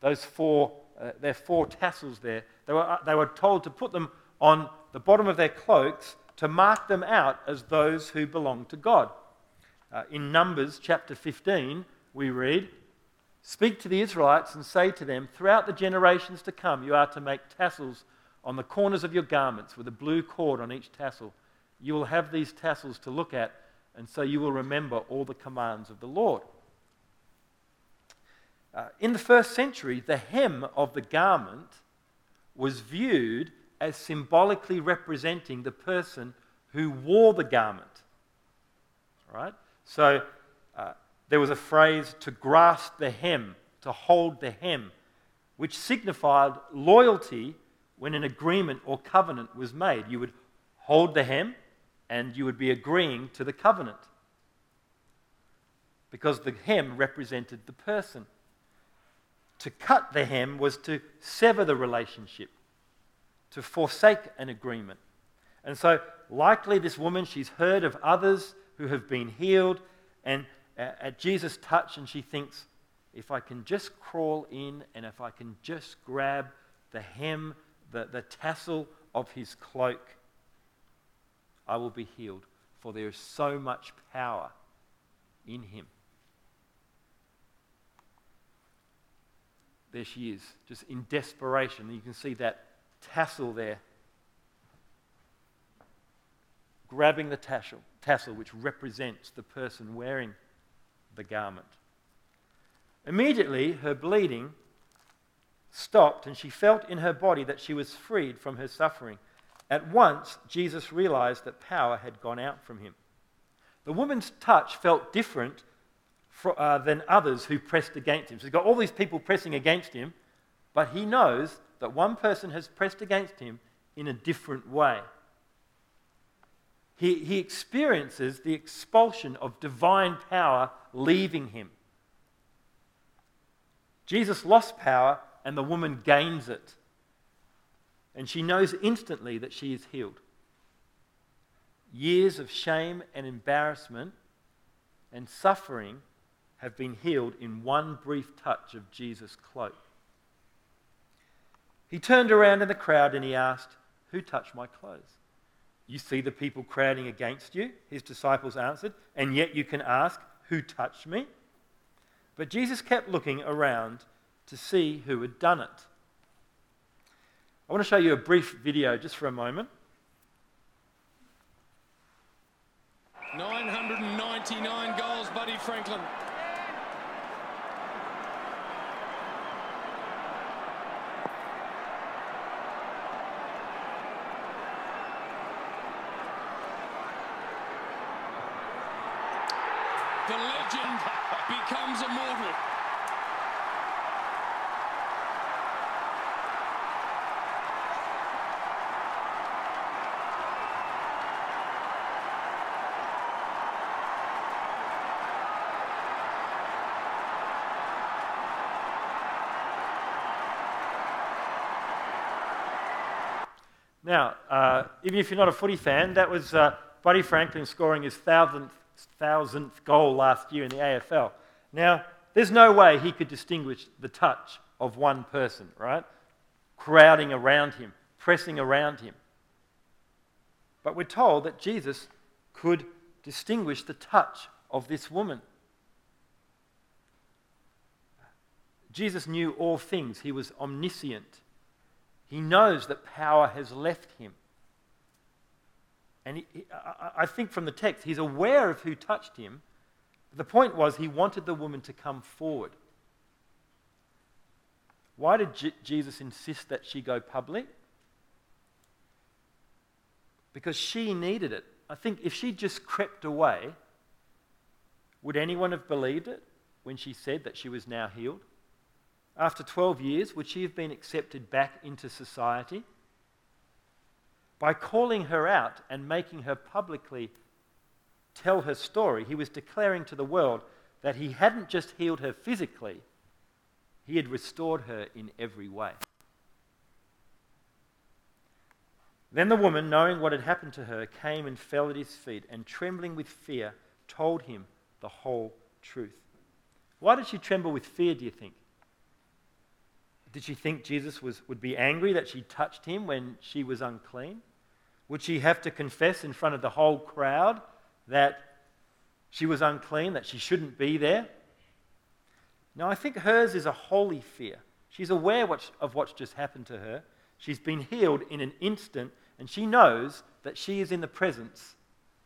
Those four, uh, their four tassels there. They were, uh, they were told to put them on the bottom of their cloaks to mark them out as those who belong to God. Uh, in Numbers chapter 15, we read, Speak to the Israelites and say to them, Throughout the generations to come, you are to make tassels on the corners of your garments with a blue cord on each tassel. You will have these tassels to look at, and so you will remember all the commands of the Lord. Uh, in the first century, the hem of the garment was viewed as symbolically representing the person who wore the garment. Right? So uh, there was a phrase to grasp the hem, to hold the hem, which signified loyalty when an agreement or covenant was made. You would hold the hem and you would be agreeing to the covenant because the hem represented the person. To cut the hem was to sever the relationship, to forsake an agreement. And so, likely, this woman, she's heard of others who have been healed, and at Jesus' touch, and she thinks, if I can just crawl in and if I can just grab the hem, the, the tassel of his cloak, I will be healed, for there is so much power in him. There she is, just in desperation. You can see that tassel there, grabbing the tassel, tassel which represents the person wearing the garment. Immediately, her bleeding stopped, and she felt in her body that she was freed from her suffering. At once, Jesus realized that power had gone out from him. The woman's touch felt different uh, than others who pressed against him. So he's got all these people pressing against him, but he knows that one person has pressed against him in a different way. He, he experiences the expulsion of divine power leaving him. Jesus lost power, and the woman gains it. And she knows instantly that she is healed. Years of shame and embarrassment and suffering have been healed in one brief touch of Jesus' cloak. He turned around in the crowd and he asked, Who touched my clothes? You see the people crowding against you, his disciples answered, and yet you can ask, Who touched me? But Jesus kept looking around to see who had done it. I want to show you a brief video just for a moment. 999 goals, Buddy Franklin. The legend becomes immortal. Now, uh, even if you're not a footy fan, that was uh, Buddy Franklin scoring his thousandth, thousandth goal last year in the AFL. Now, there's no way he could distinguish the touch of one person, right? Crowding around him, pressing around him. But we're told that Jesus could distinguish the touch of this woman. Jesus knew all things, he was omniscient. He knows that power has left him. And he, I, I think from the text, he's aware of who touched him. The point was, he wanted the woman to come forward. Why did J- Jesus insist that she go public? Because she needed it. I think if she just crept away, would anyone have believed it when she said that she was now healed? after 12 years, would she have been accepted back into society? By calling her out and making her publicly tell her story, he was declaring to the world that he hadn't just healed her physically, he had restored her in every way. Then the woman, knowing what had happened to her, came and fell at his feet, and trembling with fear, told him the whole truth. Why did she tremble with fear, do you think? Did she think Jesus was, would be angry that she touched him when she was unclean? Would she have to confess in front of the whole crowd that she was unclean, that she shouldn't be there? No, I think hers is a holy fear. She's aware of what's just happened to her. She's been healed in an instant, and she knows that she is in the presence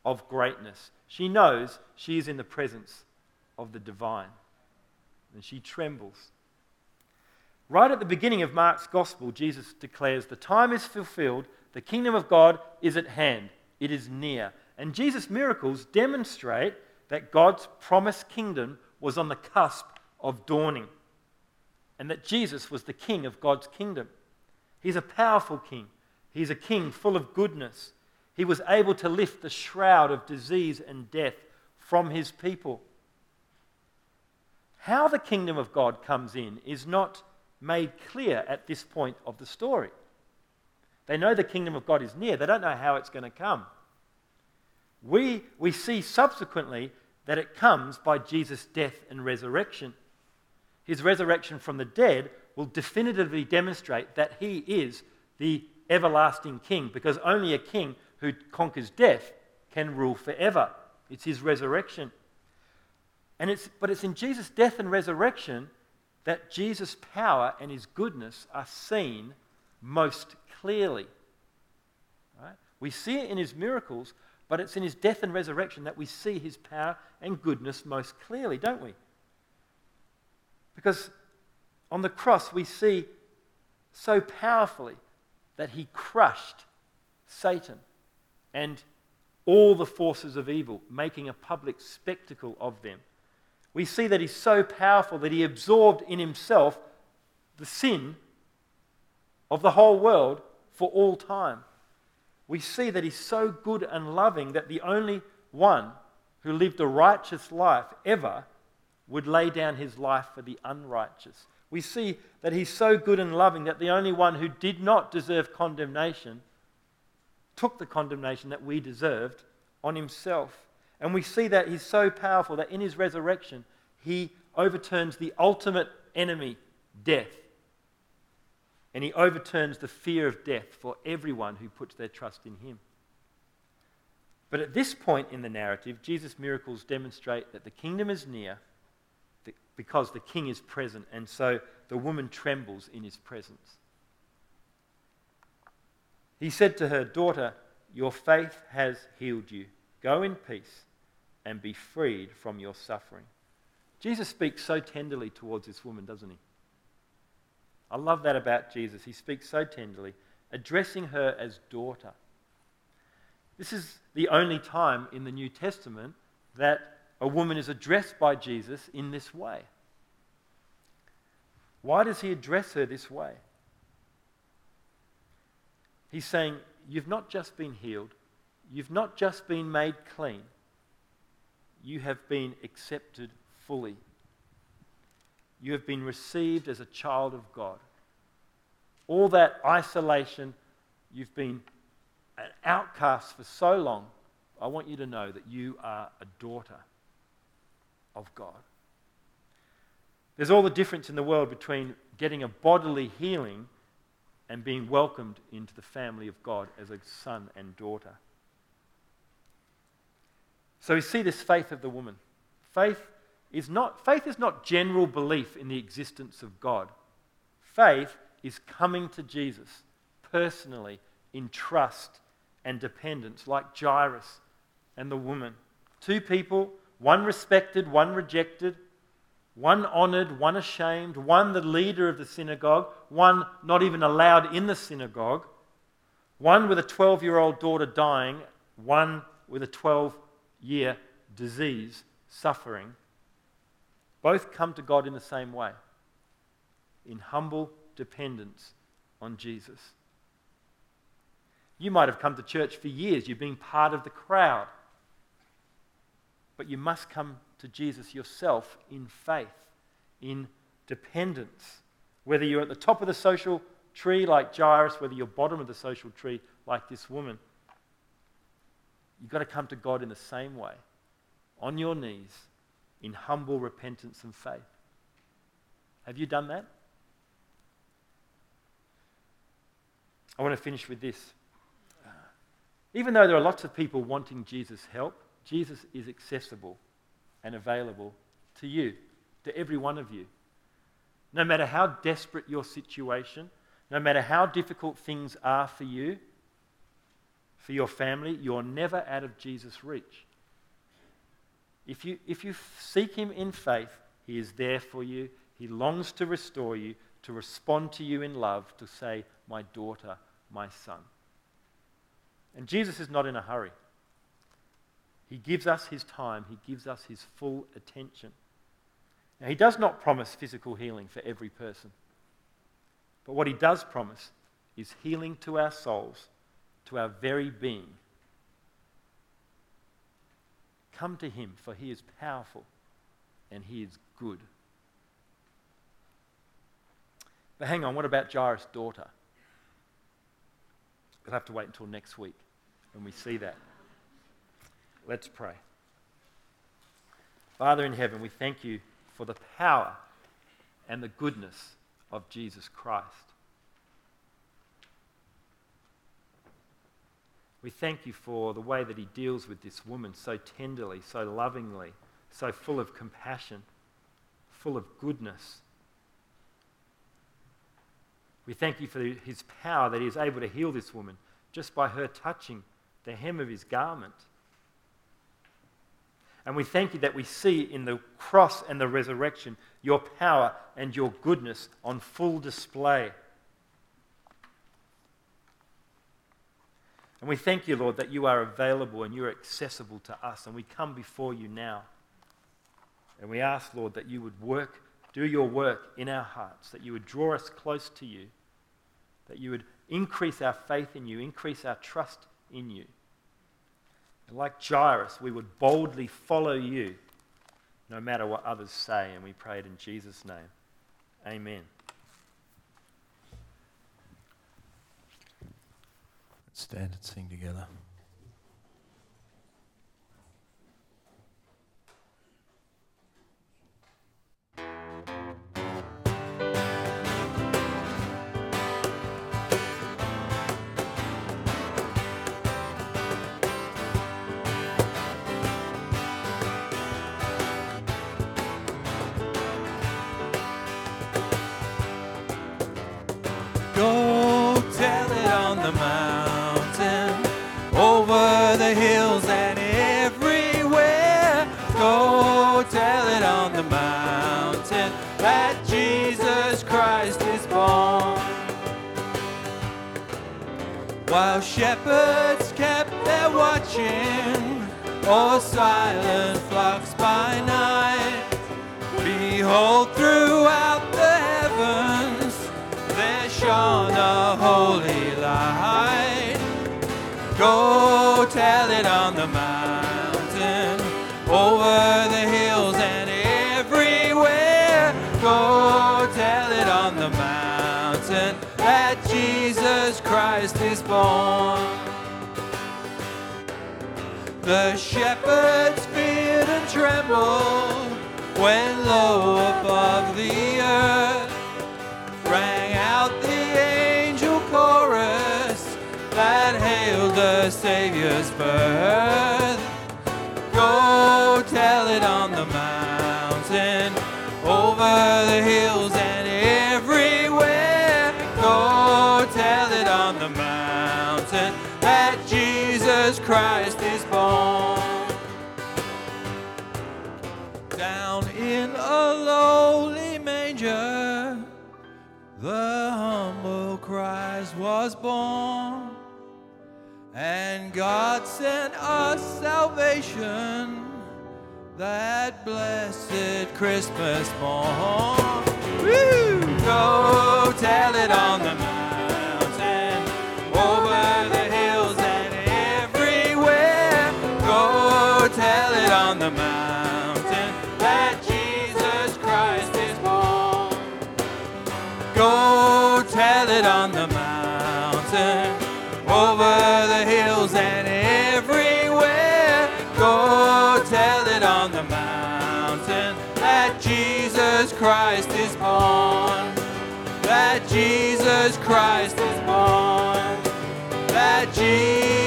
of greatness. She knows she is in the presence of the divine. And she trembles. Right at the beginning of Mark's gospel, Jesus declares, The time is fulfilled, the kingdom of God is at hand, it is near. And Jesus' miracles demonstrate that God's promised kingdom was on the cusp of dawning, and that Jesus was the king of God's kingdom. He's a powerful king, he's a king full of goodness. He was able to lift the shroud of disease and death from his people. How the kingdom of God comes in is not made clear at this point of the story. They know the kingdom of God is near, they don't know how it's going to come. We, we see subsequently that it comes by Jesus' death and resurrection. His resurrection from the dead will definitively demonstrate that he is the everlasting king, because only a king who conquers death can rule forever. It's his resurrection. And it's, but it's in Jesus' death and resurrection that Jesus' power and his goodness are seen most clearly. Right? We see it in his miracles, but it's in his death and resurrection that we see his power and goodness most clearly, don't we? Because on the cross, we see so powerfully that he crushed Satan and all the forces of evil, making a public spectacle of them we see that he's so powerful that he absorbed in himself the sin of the whole world for all time. We see that he's so good and loving that the only one who lived a righteous life ever would lay down his life for the unrighteous. We see that he's so good and loving that the only one who did not deserve condemnation took the condemnation that we deserved on himself. And we see that he's so powerful that in his resurrection, he overturns the ultimate enemy, death. And he overturns the fear of death for everyone who puts their trust in him. But at this point in the narrative, Jesus' miracles demonstrate that the kingdom is near because the king is present, and so the woman trembles in his presence. He said to her, Daughter, your faith has healed you. Go in peace and be freed from your suffering. Jesus speaks so tenderly towards this woman, doesn't he? I love that about Jesus. He speaks so tenderly, addressing her as daughter. This is the only time in the New Testament that a woman is addressed by Jesus in this way. Why does he address her this way? He's saying, You've not just been healed, you've not just been made clean, you have been accepted fully. You have been received as a child of God. All that isolation, you've been an outcast for so long. I want you to know that you are a daughter of God. There's all the difference in the world between getting a bodily healing and being welcomed into the family of God as a son and daughter. So we see this faith of the woman. Faith is not faith is not general belief in the existence of God. Faith is coming to Jesus personally in trust and dependence, like Jairus and the woman. Two people, one respected, one rejected, one honored, one ashamed, one the leader of the synagogue, one not even allowed in the synagogue, one with a 12 year old daughter dying, one with a 12 year disease suffering both come to God in the same way in humble dependence on Jesus. You might have come to church for years, you've been part of the crowd, but you must come to Jesus yourself in faith, in dependence. Whether you're at the top of the social tree like Jairus, whether you're bottom of the social tree like this woman, you've got to come to God in the same way, on your knees, in humble repentance and faith. Have you done that? I want to finish with this. Even though there are lots of people wanting Jesus' help, Jesus is accessible and available to you, to every one of you. No matter how desperate your situation, no matter how difficult things are for you, for your family, you're never out of Jesus' reach. If you, if you seek Him in faith, He is there for you. He longs to restore you, to respond to you in love, to say, My daughter, my son. And Jesus is not in a hurry. He gives us His time, He gives us His full attention. Now, He does not promise physical healing for every person. But what He does promise is healing to our souls, to our very being. Come to Him, for He is powerful and He is good. But hang on, what about Jairus' daughter? We'll have to wait until next week when we see that. Let's pray. Father in heaven, we thank you for the power and the goodness of Jesus Christ. We thank you for the way that he deals with this woman so tenderly, so lovingly, so full of compassion, full of goodness. We thank you for his power that he is able to heal this woman just by her touching the hem of his garment. And we thank you that we see in the cross and the resurrection your power and your goodness on full display. And we thank you, Lord, that you are available and you're accessible to us. And we come before you now. And we ask, Lord, that you would work, do your work in our hearts, that you would draw us close to you, that you would increase our faith in you, increase our trust in you. And like Jairus, we would boldly follow you no matter what others say. And we pray it in Jesus' name. Amen. Stand and sing together. Shepherds kept their watching, or silent flocks by night, behold throughout the heavens. There shone a holy light. Go tell it on the mountain, born. The shepherds feared and trembled when lo above the earth rang out the angel chorus that hailed the Savior's birth. Go tell it on the mountain, over the hills the humble Christ was born, and God sent us salvation that blessed Christmas morn. Woo! Go tell it on the mountain, over the hills and everywhere. Go tell it on the mountain Go tell it on the mountain, over the hills and everywhere. Go tell it on the mountain that Jesus Christ is born. That Jesus Christ is born. That Jesus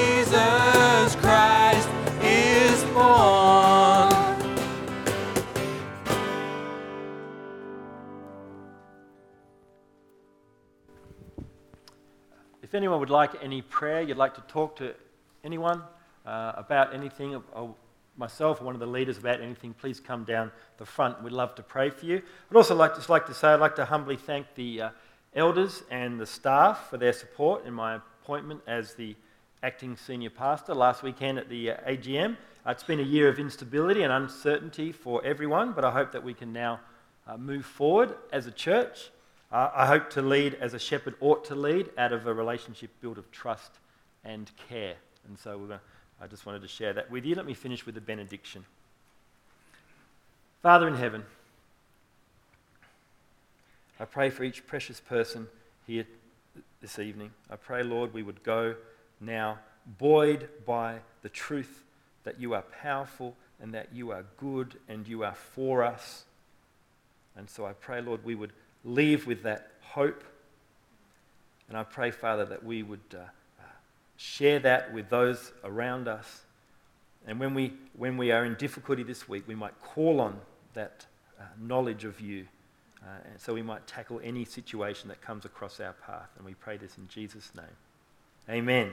If anyone would like any prayer, you'd like to talk to anyone uh, about anything, or, myself or one of the leaders about anything, please come down the front. We'd love to pray for you. I'd also like, just like to say, I'd like to humbly thank the uh, elders and the staff for their support in my appointment as the acting senior pastor last weekend at the uh, AGM. Uh, it's been a year of instability and uncertainty for everyone, but I hope that we can now uh, move forward as a church. Uh, I hope to lead as a shepherd ought to lead out of a relationship built of trust and care. And so gonna, I just wanted to share that with you. Let me finish with a benediction. Father in heaven, I pray for each precious person here this evening. I pray, Lord, we would go now buoyed by the truth that you are powerful and that you are good and you are for us. And so I pray, Lord, we would leave with that hope. And I pray, Father, that we would uh, uh, share that with those around us. And when we, when we are in difficulty this week, we might call on that uh, knowledge of you. Uh, and so we might tackle any situation that comes across our path. And we pray this in Jesus' name. Amen.